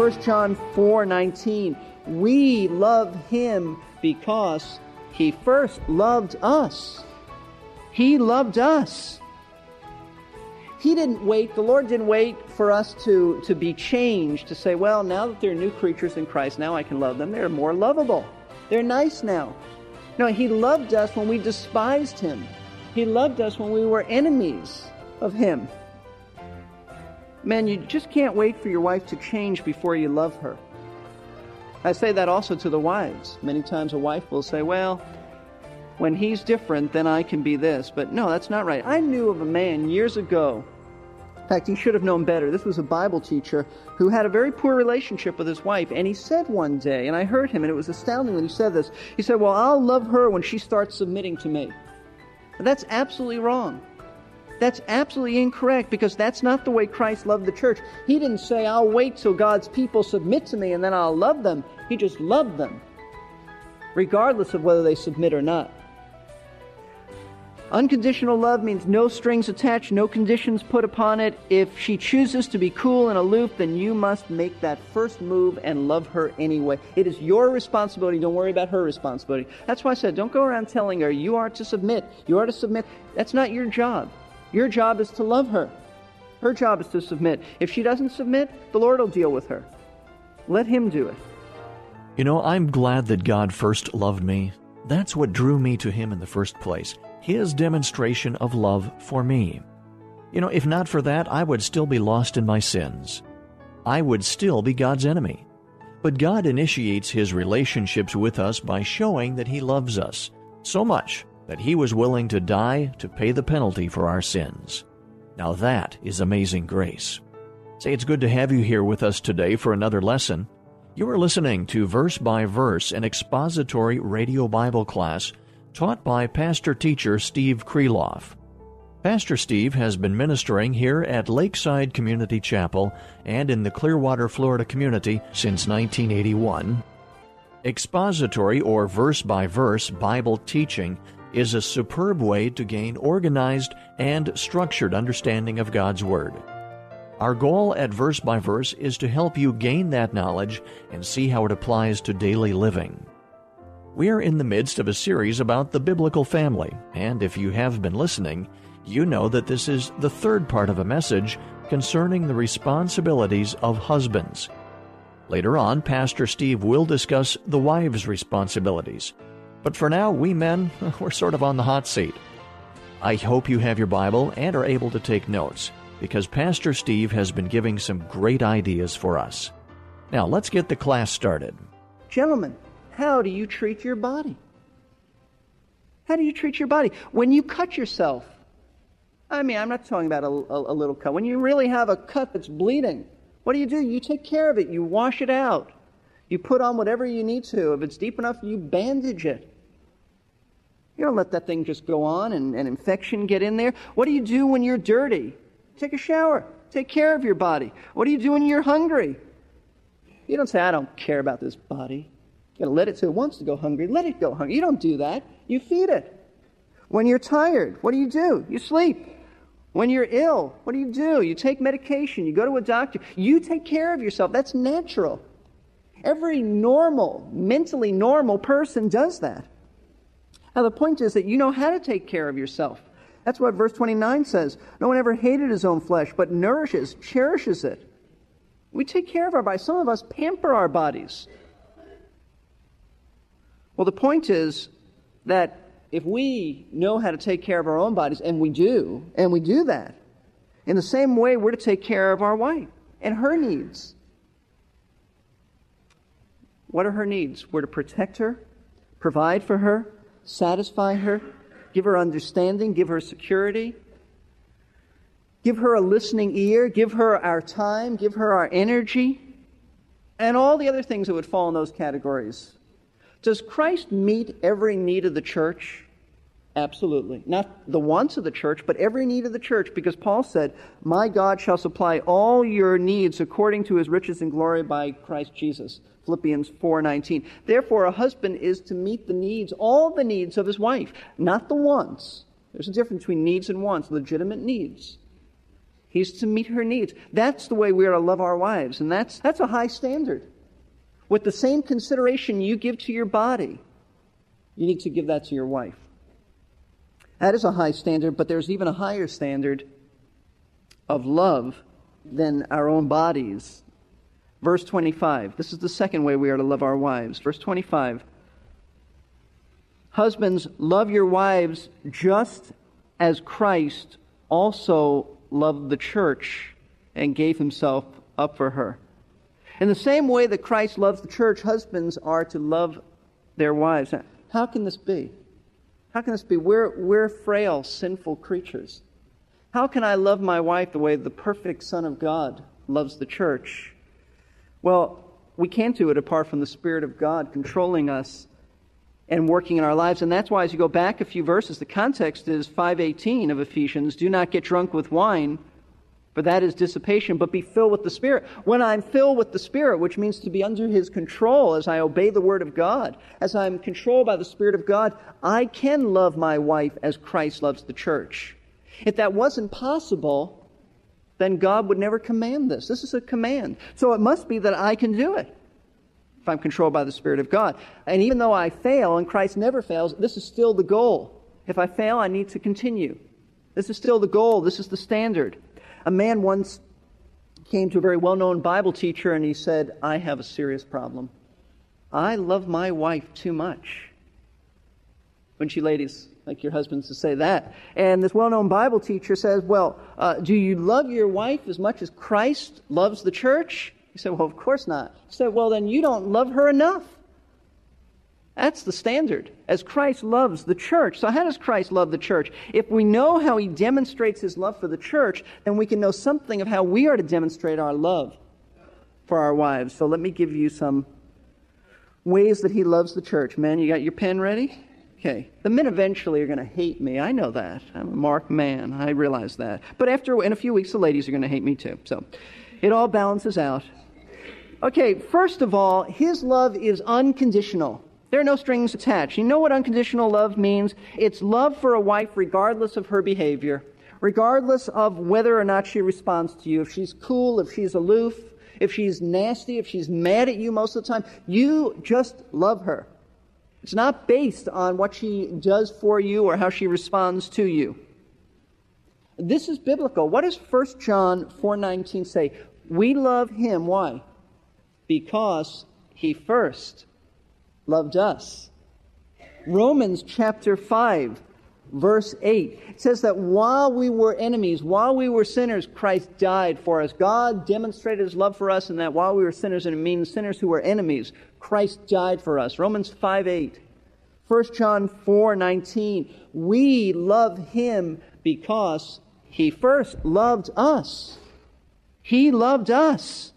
1 John 4 19. We love him because he first loved us. He loved us. He didn't wait, the Lord didn't wait for us to, to be changed, to say, well, now that they're new creatures in Christ, now I can love them. They're more lovable. They're nice now. No, He loved us when we despised Him. He loved us when we were enemies of Him. Man, you just can't wait for your wife to change before you love her. I say that also to the wives. Many times a wife will say, Well, when he's different, then I can be this. But no, that's not right. I knew of a man years ago. In fact, he should have known better. This was a Bible teacher who had a very poor relationship with his wife. And he said one day, and I heard him, and it was astounding when he said this. He said, Well, I'll love her when she starts submitting to me. But that's absolutely wrong. That's absolutely incorrect because that's not the way Christ loved the church. He didn't say, I'll wait till God's people submit to me and then I'll love them. He just loved them, regardless of whether they submit or not. Unconditional love means no strings attached, no conditions put upon it. If she chooses to be cool and aloof, then you must make that first move and love her anyway. It is your responsibility. Don't worry about her responsibility. That's why I said, don't go around telling her you are to submit. You are to submit. That's not your job. Your job is to love her. Her job is to submit. If she doesn't submit, the Lord will deal with her. Let Him do it. You know, I'm glad that God first loved me. That's what drew me to Him in the first place. His demonstration of love for me. You know, if not for that, I would still be lost in my sins. I would still be God's enemy. But God initiates His relationships with us by showing that He loves us so much that he was willing to die to pay the penalty for our sins. Now that is amazing grace. Say, it's good to have you here with us today for another lesson. You are listening to Verse by Verse, an expository radio Bible class taught by pastor teacher Steve Kreloff. Pastor Steve has been ministering here at Lakeside Community Chapel and in the Clearwater, Florida community since 1981. Expository or verse by verse Bible teaching is a superb way to gain organized and structured understanding of God's Word. Our goal at Verse by Verse is to help you gain that knowledge and see how it applies to daily living. We are in the midst of a series about the biblical family, and if you have been listening, you know that this is the third part of a message concerning the responsibilities of husbands. Later on, Pastor Steve will discuss the wives' responsibilities. But for now, we men, we're sort of on the hot seat. I hope you have your Bible and are able to take notes, because Pastor Steve has been giving some great ideas for us. Now, let's get the class started. Gentlemen, how do you treat your body? How do you treat your body? When you cut yourself, I mean, I'm not talking about a, a, a little cut. When you really have a cut that's bleeding, what do you do? You take care of it, you wash it out. You put on whatever you need to. If it's deep enough, you bandage it. You don't let that thing just go on and, and infection get in there. What do you do when you're dirty? Take a shower. Take care of your body. What do you do when you're hungry? You don't say, I don't care about this body. You gotta let it so it wants to go hungry. Let it go hungry. You don't do that. You feed it. When you're tired, what do you do? You sleep. When you're ill, what do you do? You take medication. You go to a doctor. You take care of yourself. That's natural. Every normal, mentally normal person does that. Now, the point is that you know how to take care of yourself. That's what verse 29 says. No one ever hated his own flesh, but nourishes, cherishes it. We take care of our bodies. Some of us pamper our bodies. Well, the point is that if we know how to take care of our own bodies, and we do, and we do that, in the same way, we're to take care of our wife and her needs. What are her needs? We're to protect her, provide for her, satisfy her, give her understanding, give her security, give her a listening ear, give her our time, give her our energy, and all the other things that would fall in those categories. Does Christ meet every need of the church? Absolutely. Not the wants of the church, but every need of the church, because Paul said, My God shall supply all your needs according to his riches and glory by Christ Jesus. Philippians 4:19. Therefore a husband is to meet the needs, all the needs of his wife, not the wants. There's a difference between needs and wants, legitimate needs. He's to meet her needs. That's the way we are to love our wives, and that's that's a high standard. With the same consideration you give to your body, you need to give that to your wife. That is a high standard, but there's even a higher standard of love than our own bodies. Verse 25. This is the second way we are to love our wives. Verse 25. Husbands, love your wives just as Christ also loved the church and gave himself up for her. In the same way that Christ loves the church, husbands are to love their wives. How can this be? How can this be? We're, we're frail, sinful creatures. How can I love my wife the way the perfect Son of God loves the church? Well, we can't do it apart from the Spirit of God controlling us and working in our lives. And that's why, as you go back a few verses, the context is 518 of Ephesians do not get drunk with wine for that is dissipation, but be filled with the Spirit. When I'm filled with the Spirit, which means to be under His control as I obey the Word of God, as I'm controlled by the Spirit of God, I can love my wife as Christ loves the church. If that wasn't possible, then God would never command this. This is a command. So it must be that I can do it if I'm controlled by the Spirit of God. And even though I fail, and Christ never fails, this is still the goal. If I fail, I need to continue. This is still the goal. This is the standard. A man once came to a very well known Bible teacher and he said, I have a serious problem. I love my wife too much. Wouldn't you ladies like your husbands to say that? And this well known Bible teacher says, Well, uh, do you love your wife as much as Christ loves the church? He said, Well, of course not. He said, Well, then you don't love her enough. That's the standard, as Christ loves the church. So, how does Christ love the church? If we know how he demonstrates his love for the church, then we can know something of how we are to demonstrate our love for our wives. So, let me give you some ways that he loves the church. Men, you got your pen ready? Okay. The men eventually are going to hate me. I know that. I'm a marked man. I realize that. But after, in a few weeks, the ladies are going to hate me too. So, it all balances out. Okay, first of all, his love is unconditional. There are no strings attached. You know what unconditional love means? It's love for a wife regardless of her behavior, regardless of whether or not she responds to you. If she's cool, if she's aloof, if she's nasty, if she's mad at you most of the time, you just love her. It's not based on what she does for you or how she responds to you. This is biblical. What does 1 John 4:19 say? We love him why? Because he first loved us. Romans chapter 5, verse 8 it says that while we were enemies, while we were sinners, Christ died for us. God demonstrated his love for us in that while we were sinners, and it means sinners who were enemies, Christ died for us. Romans 5 8. 1 John 4 19. We love him because he first loved us. He loved us.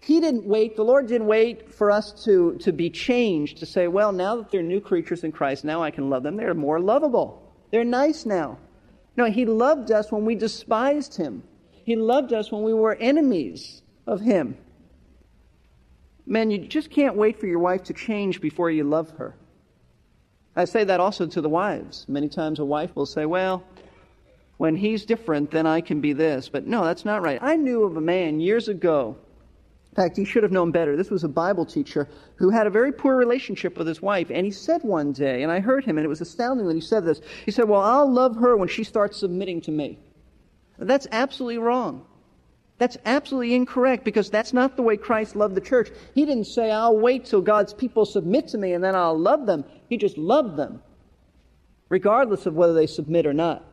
He didn't wait, the Lord didn't wait for us to, to be changed, to say, well, now that they're new creatures in Christ, now I can love them. They're more lovable. They're nice now. No, He loved us when we despised Him. He loved us when we were enemies of Him. Man, you just can't wait for your wife to change before you love her. I say that also to the wives. Many times a wife will say, well, when he's different, then I can be this. But no, that's not right. I knew of a man years ago in fact, he should have known better. This was a Bible teacher who had a very poor relationship with his wife. And he said one day, and I heard him, and it was astounding that he said this. He said, Well, I'll love her when she starts submitting to me. That's absolutely wrong. That's absolutely incorrect because that's not the way Christ loved the church. He didn't say, I'll wait till God's people submit to me and then I'll love them. He just loved them, regardless of whether they submit or not.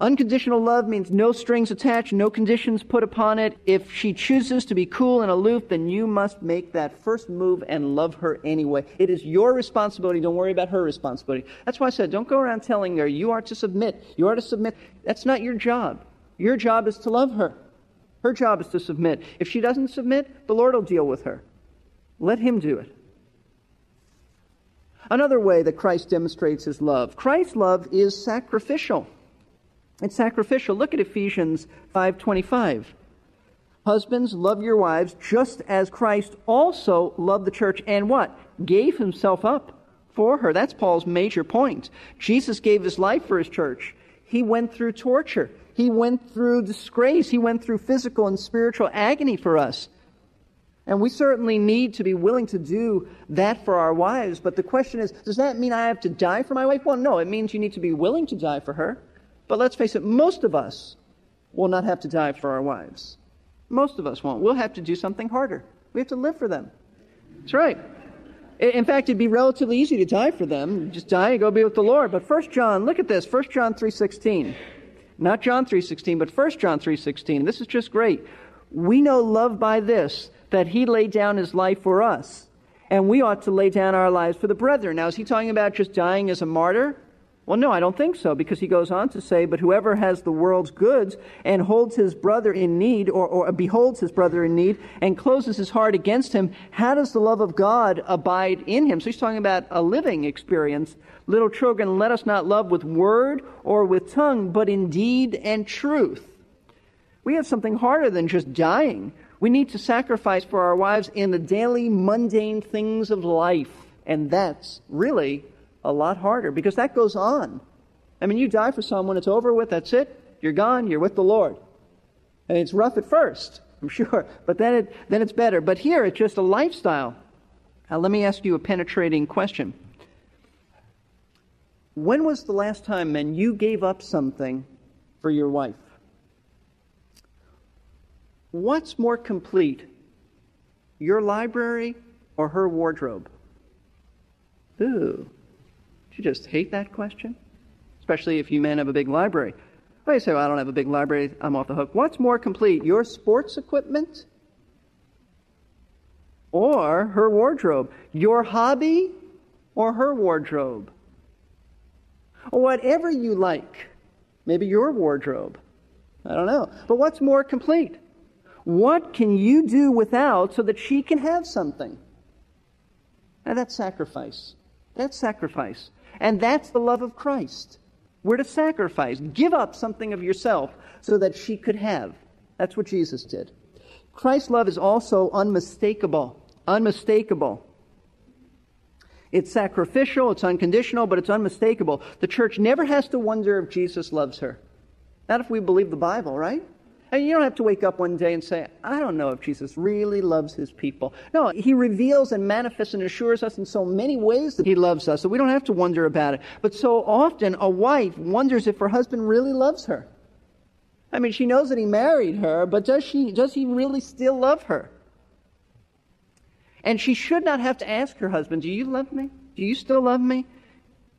Unconditional love means no strings attached, no conditions put upon it. If she chooses to be cool and aloof, then you must make that first move and love her anyway. It is your responsibility. Don't worry about her responsibility. That's why I said, don't go around telling her you are to submit. You are to submit. That's not your job. Your job is to love her. Her job is to submit. If she doesn't submit, the Lord will deal with her. Let Him do it. Another way that Christ demonstrates His love Christ's love is sacrificial. It's sacrificial. Look at Ephesians 5:25. Husbands, love your wives just as Christ also loved the church and what? Gave himself up for her. That's Paul's major point. Jesus gave his life for his church. He went through torture. He went through disgrace. He went through physical and spiritual agony for us. And we certainly need to be willing to do that for our wives. But the question is, does that mean I have to die for my wife? Well, no. It means you need to be willing to die for her. But let's face it, most of us will not have to die for our wives. Most of us won't. We'll have to do something harder. We have to live for them. That's right. In fact, it'd be relatively easy to die for them. Just die and go be with the Lord. But 1 John, look at this. 1 John 3.16. Not John 3.16, but 1 John 3.16. This is just great. We know love by this, that he laid down his life for us. And we ought to lay down our lives for the brethren. Now, is he talking about just dying as a martyr? Well, no, I don't think so, because he goes on to say, But whoever has the world's goods and holds his brother in need, or, or, beholds his brother in need, and closes his heart against him, how does the love of God abide in him? So he's talking about a living experience. Little children, let us not love with word or with tongue, but in deed and truth. We have something harder than just dying. We need to sacrifice for our wives in the daily mundane things of life. And that's really a lot harder because that goes on. I mean, you die for someone, it's over with, that's it. You're gone, you're with the Lord. And it's rough at first, I'm sure, but then, it, then it's better. But here, it's just a lifestyle. Now, let me ask you a penetrating question. When was the last time, men, you gave up something for your wife? What's more complete, your library or her wardrobe? Ooh you just hate that question? Especially if you men have a big library. Well, you say, well, I don't have a big library, I'm off the hook. What's more complete, your sports equipment or her wardrobe? Your hobby or her wardrobe? Whatever you like. Maybe your wardrobe. I don't know. But what's more complete? What can you do without so that she can have something? Now that's sacrifice. That's sacrifice. And that's the love of Christ. We're to sacrifice, give up something of yourself so that she could have. That's what Jesus did. Christ's love is also unmistakable. Unmistakable. It's sacrificial, it's unconditional, but it's unmistakable. The church never has to wonder if Jesus loves her. Not if we believe the Bible, right? And you don't have to wake up one day and say, I don't know if Jesus really loves his people. No, he reveals and manifests and assures us in so many ways that he loves us, so we don't have to wonder about it. But so often, a wife wonders if her husband really loves her. I mean, she knows that he married her, but does, she, does he really still love her? And she should not have to ask her husband, Do you love me? Do you still love me?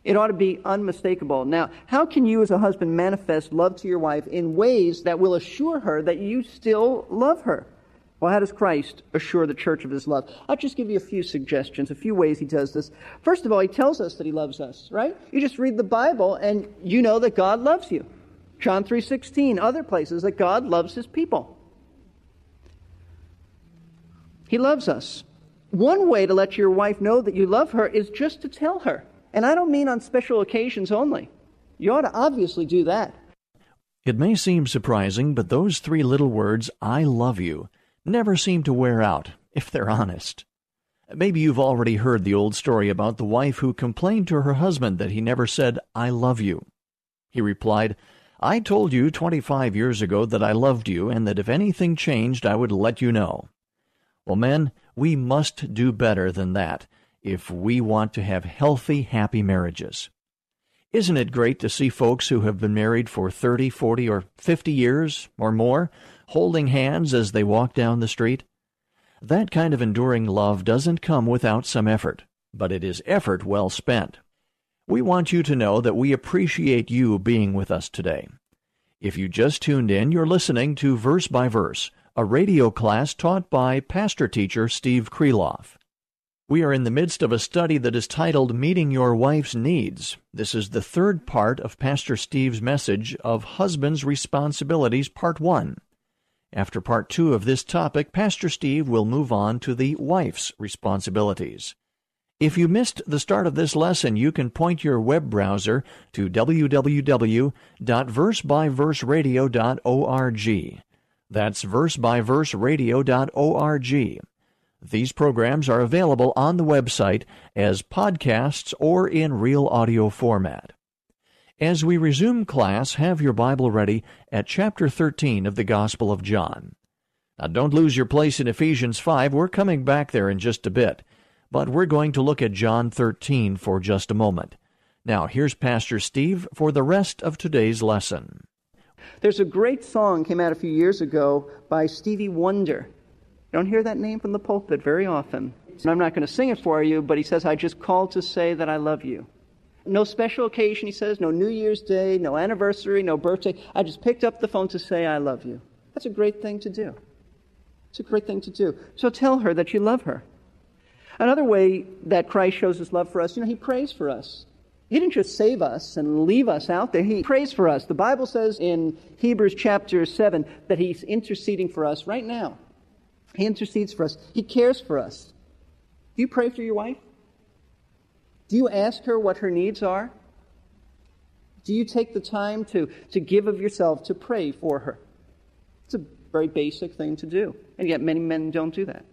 It ought to be unmistakable. Now, how can you as a husband manifest love to your wife in ways that will assure her that you still love her? Well, how does Christ assure the church of his love? I'll just give you a few suggestions, a few ways he does this. First of all, he tells us that he loves us, right? You just read the Bible and you know that God loves you. John 3:16, other places that God loves his people. He loves us. One way to let your wife know that you love her is just to tell her. And I don't mean on special occasions only. You ought to obviously do that. It may seem surprising, but those three little words, I love you, never seem to wear out, if they're honest. Maybe you've already heard the old story about the wife who complained to her husband that he never said, I love you. He replied, I told you 25 years ago that I loved you and that if anything changed, I would let you know. Well, men, we must do better than that if we want to have healthy, happy marriages. Isn't it great to see folks who have been married for 30, 40, or 50 years or more holding hands as they walk down the street? That kind of enduring love doesn't come without some effort, but it is effort well spent. We want you to know that we appreciate you being with us today. If you just tuned in, you're listening to Verse by Verse, a radio class taught by pastor teacher Steve Kreloff. We are in the midst of a study that is titled Meeting Your Wife's Needs. This is the third part of Pastor Steve's message of Husband's Responsibilities, Part 1. After Part 2 of this topic, Pastor Steve will move on to the wife's responsibilities. If you missed the start of this lesson, you can point your web browser to www.versebyverseradio.org. That's versebyverseradio.org. These programs are available on the website as podcasts or in real audio format. As we resume class, have your Bible ready at chapter 13 of the Gospel of John. Now, don't lose your place in Ephesians 5. We're coming back there in just a bit but we're going to look at John 13 for just a moment. Now, here's Pastor Steve for the rest of today's lesson. There's a great song came out a few years ago by Stevie Wonder. You don't hear that name from the pulpit very often. And I'm not going to sing it for you, but he says, I just called to say that I love you. No special occasion, he says, no New Year's Day, no anniversary, no birthday. I just picked up the phone to say I love you. That's a great thing to do. It's a great thing to do. So tell her that you love her. Another way that Christ shows his love for us, you know, he prays for us. He didn't just save us and leave us out there. He prays for us. The Bible says in Hebrews chapter 7 that he's interceding for us right now. He intercedes for us. He cares for us. Do you pray for your wife? Do you ask her what her needs are? Do you take the time to, to give of yourself to pray for her? It's a very basic thing to do. And yet many men don't do that.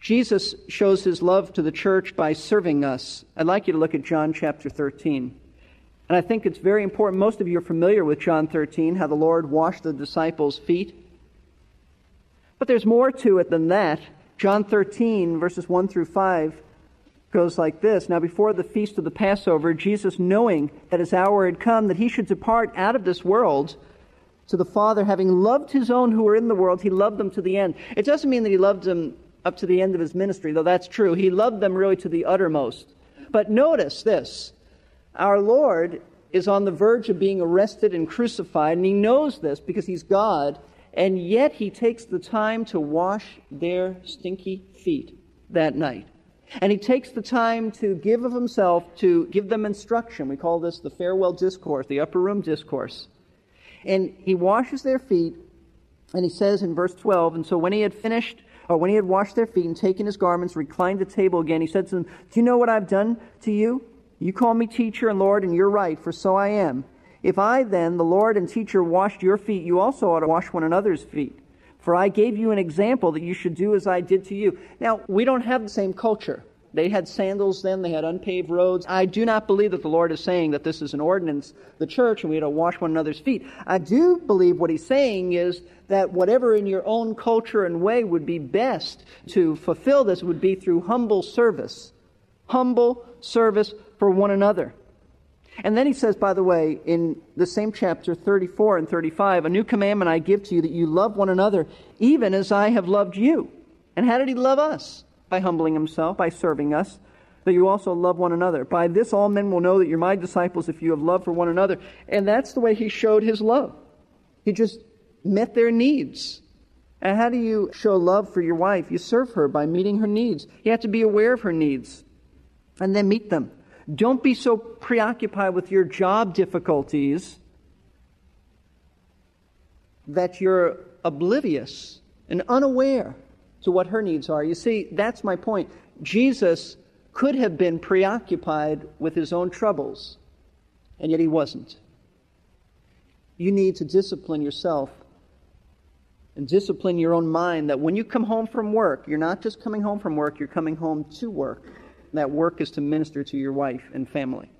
Jesus shows his love to the church by serving us. I'd like you to look at John chapter 13. And I think it's very important. Most of you are familiar with John 13, how the Lord washed the disciples' feet. But there's more to it than that. John 13, verses 1 through 5, goes like this Now, before the feast of the Passover, Jesus, knowing that his hour had come, that he should depart out of this world to the Father, having loved his own who were in the world, he loved them to the end. It doesn't mean that he loved them up to the end of his ministry, though that's true. He loved them really to the uttermost. But notice this our Lord is on the verge of being arrested and crucified, and he knows this because he's God, and yet he takes the time to wash their stinky feet that night. And he takes the time to give of himself to give them instruction. We call this the farewell discourse, the upper room discourse. And he washes their feet, and he says in verse 12, And so when he had finished or when he had washed their feet and taken his garments, reclined at table again, he said to them, Do you know what I've done to you? You call me teacher and Lord, and you're right, for so I am. If I then, the Lord and teacher, washed your feet, you also ought to wash one another's feet. For I gave you an example that you should do as I did to you. Now, we don't have the same culture. They had sandals then, they had unpaved roads. I do not believe that the Lord is saying that this is an ordinance, the church, and we had to wash one another's feet. I do believe what he's saying is that whatever in your own culture and way would be best to fulfill this would be through humble service. Humble service for one another. And then he says, by the way, in the same chapter 34 and 35, a new commandment I give to you that you love one another, even as I have loved you. And how did he love us? by humbling himself, by serving us, that you also love one another. By this all men will know that you're my disciples if you have love for one another. And that's the way he showed his love. He just met their needs. And how do you show love for your wife? You serve her by meeting her needs. You have to be aware of her needs and then meet them. Don't be so preoccupied with your job difficulties that you're oblivious and unaware to what her needs are. You see, that's my point. Jesus could have been preoccupied with his own troubles, and yet he wasn't. You need to discipline yourself and discipline your own mind that when you come home from work, you're not just coming home from work, you're coming home to work. That work is to minister to your wife and family.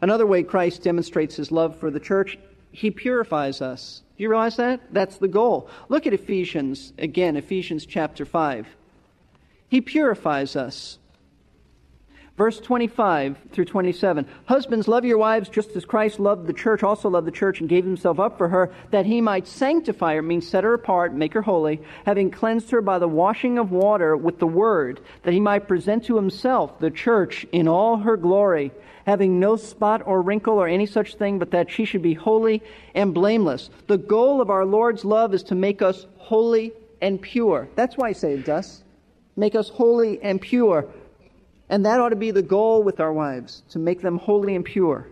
Another way Christ demonstrates his love for the church, he purifies us. Do you realize that? That's the goal. Look at Ephesians, again, Ephesians chapter 5. He purifies us. Verse 25 through 27. Husbands, love your wives just as Christ loved the church, also loved the church, and gave himself up for her, that he might sanctify her, means set her apart, make her holy, having cleansed her by the washing of water with the word, that he might present to himself the church in all her glory, having no spot or wrinkle or any such thing, but that she should be holy and blameless. The goal of our Lord's love is to make us holy and pure. That's why he saved us. Make us holy and pure. And that ought to be the goal with our wives, to make them holy and pure.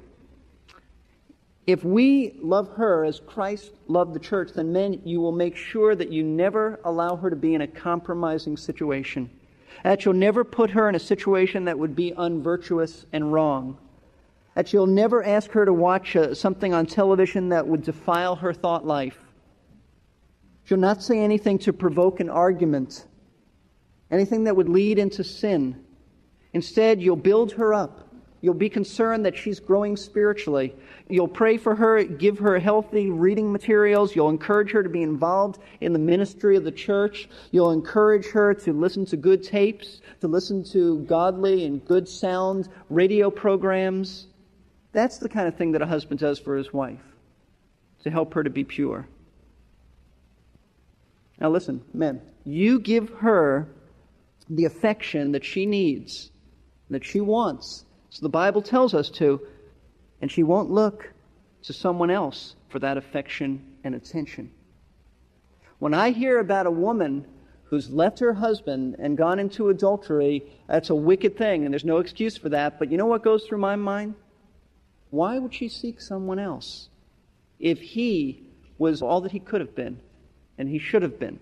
If we love her as Christ loved the church, then men, you will make sure that you never allow her to be in a compromising situation. That you'll never put her in a situation that would be unvirtuous and wrong. That you'll never ask her to watch uh, something on television that would defile her thought life. You'll not say anything to provoke an argument, anything that would lead into sin. Instead, you'll build her up. You'll be concerned that she's growing spiritually. You'll pray for her, give her healthy reading materials. You'll encourage her to be involved in the ministry of the church. You'll encourage her to listen to good tapes, to listen to godly and good sound radio programs. That's the kind of thing that a husband does for his wife, to help her to be pure. Now, listen, men, you give her the affection that she needs that she wants. So the Bible tells us to, and she won't look to someone else for that affection and attention. When I hear about a woman who's left her husband and gone into adultery, that's a wicked thing, and there's no excuse for that. But you know what goes through my mind? Why would she seek someone else if he was all that he could have been and he should have been?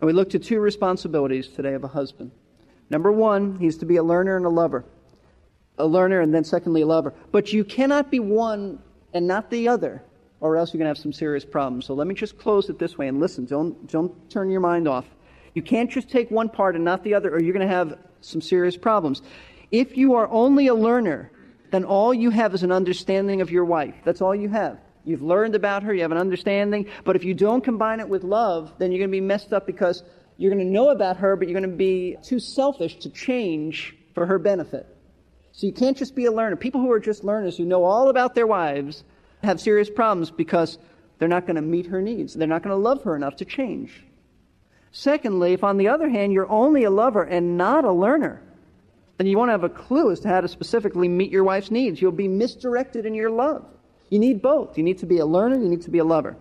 And we looked at two responsibilities today of a husband. Number one, he's to be a learner and a lover. A learner and then secondly a lover. But you cannot be one and not the other, or else you're going to have some serious problems. So let me just close it this way and listen. Don't, don't turn your mind off. You can't just take one part and not the other, or you're going to have some serious problems. If you are only a learner, then all you have is an understanding of your wife. That's all you have. You've learned about her, you have an understanding, but if you don't combine it with love, then you're going to be messed up because you're going to know about her, but you're going to be too selfish to change for her benefit. So you can't just be a learner. People who are just learners, who know all about their wives, have serious problems because they're not going to meet her needs. They're not going to love her enough to change. Secondly, if on the other hand you're only a lover and not a learner, then you won't have a clue as to how to specifically meet your wife's needs. You'll be misdirected in your love. You need both. You need to be a learner, you need to be a lover.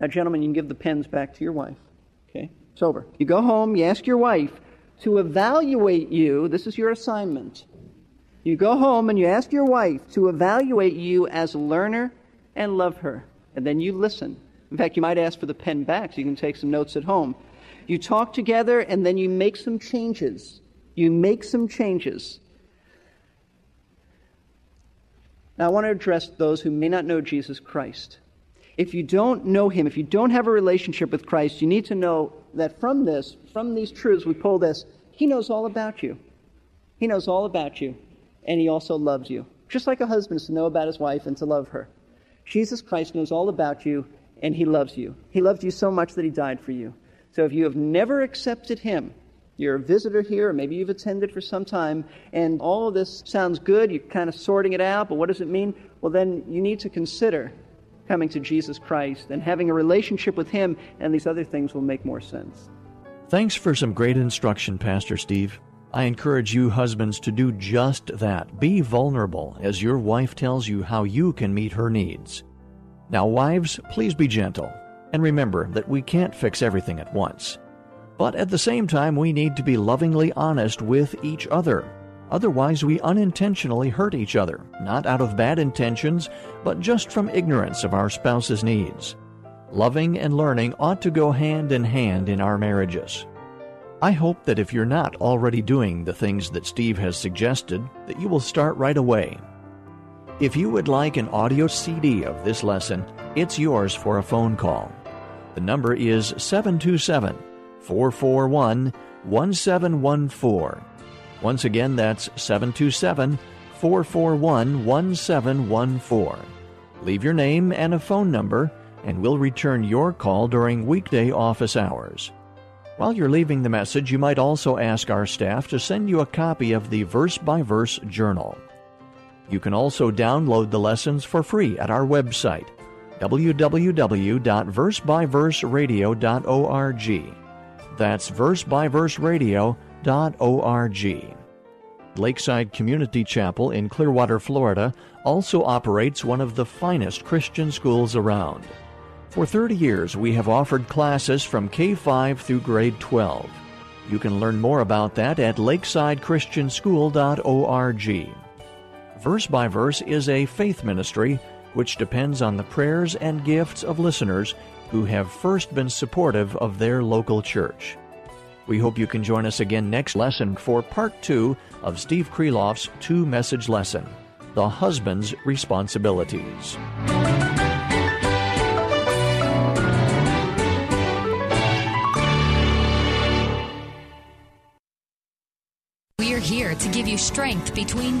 Now, gentlemen, you can give the pens back to your wife. Okay? It's over. You go home, you ask your wife to evaluate you. This is your assignment. You go home and you ask your wife to evaluate you as a learner and love her. And then you listen. In fact, you might ask for the pen back so you can take some notes at home. You talk together and then you make some changes. You make some changes. Now, I want to address those who may not know Jesus Christ. If you don't know him, if you don't have a relationship with Christ, you need to know that from this, from these truths, we pull this, he knows all about you. He knows all about you, and he also loves you. Just like a husband is to know about his wife and to love her. Jesus Christ knows all about you, and he loves you. He loved you so much that he died for you. So if you have never accepted him, you're a visitor here, or maybe you've attended for some time, and all of this sounds good, you're kind of sorting it out, but what does it mean? Well, then you need to consider coming to Jesus Christ and having a relationship with Him, and these other things will make more sense. Thanks for some great instruction, Pastor Steve. I encourage you, husbands, to do just that. Be vulnerable as your wife tells you how you can meet her needs. Now, wives, please be gentle. And remember that we can't fix everything at once. But at the same time, we need to be lovingly honest with each other. Otherwise, we unintentionally hurt each other, not out of bad intentions, but just from ignorance of our spouse's needs. Loving and learning ought to go hand in hand in our marriages. I hope that if you're not already doing the things that Steve has suggested, that you will start right away. If you would like an audio CD of this lesson, it's yours for a phone call. The number is 727 441 1714. Once again, that's 727 441 1714. Leave your name and a phone number, and we'll return your call during weekday office hours. While you're leaving the message, you might also ask our staff to send you a copy of the Verse by Verse Journal. You can also download the lessons for free at our website, www.versebyverseradio.org. That's versebyverseradio.org. Lakeside Community Chapel in Clearwater, Florida, also operates one of the finest Christian schools around. For 30 years, we have offered classes from K 5 through grade 12. You can learn more about that at lakesidechristianschool.org. Verse by Verse is a faith ministry which depends on the prayers and gifts of listeners who have first been supportive of their local church. We hope you can join us again next lesson for part two of Steve Kreloff's two message lesson The Husband's Responsibilities. We're here to give you strength between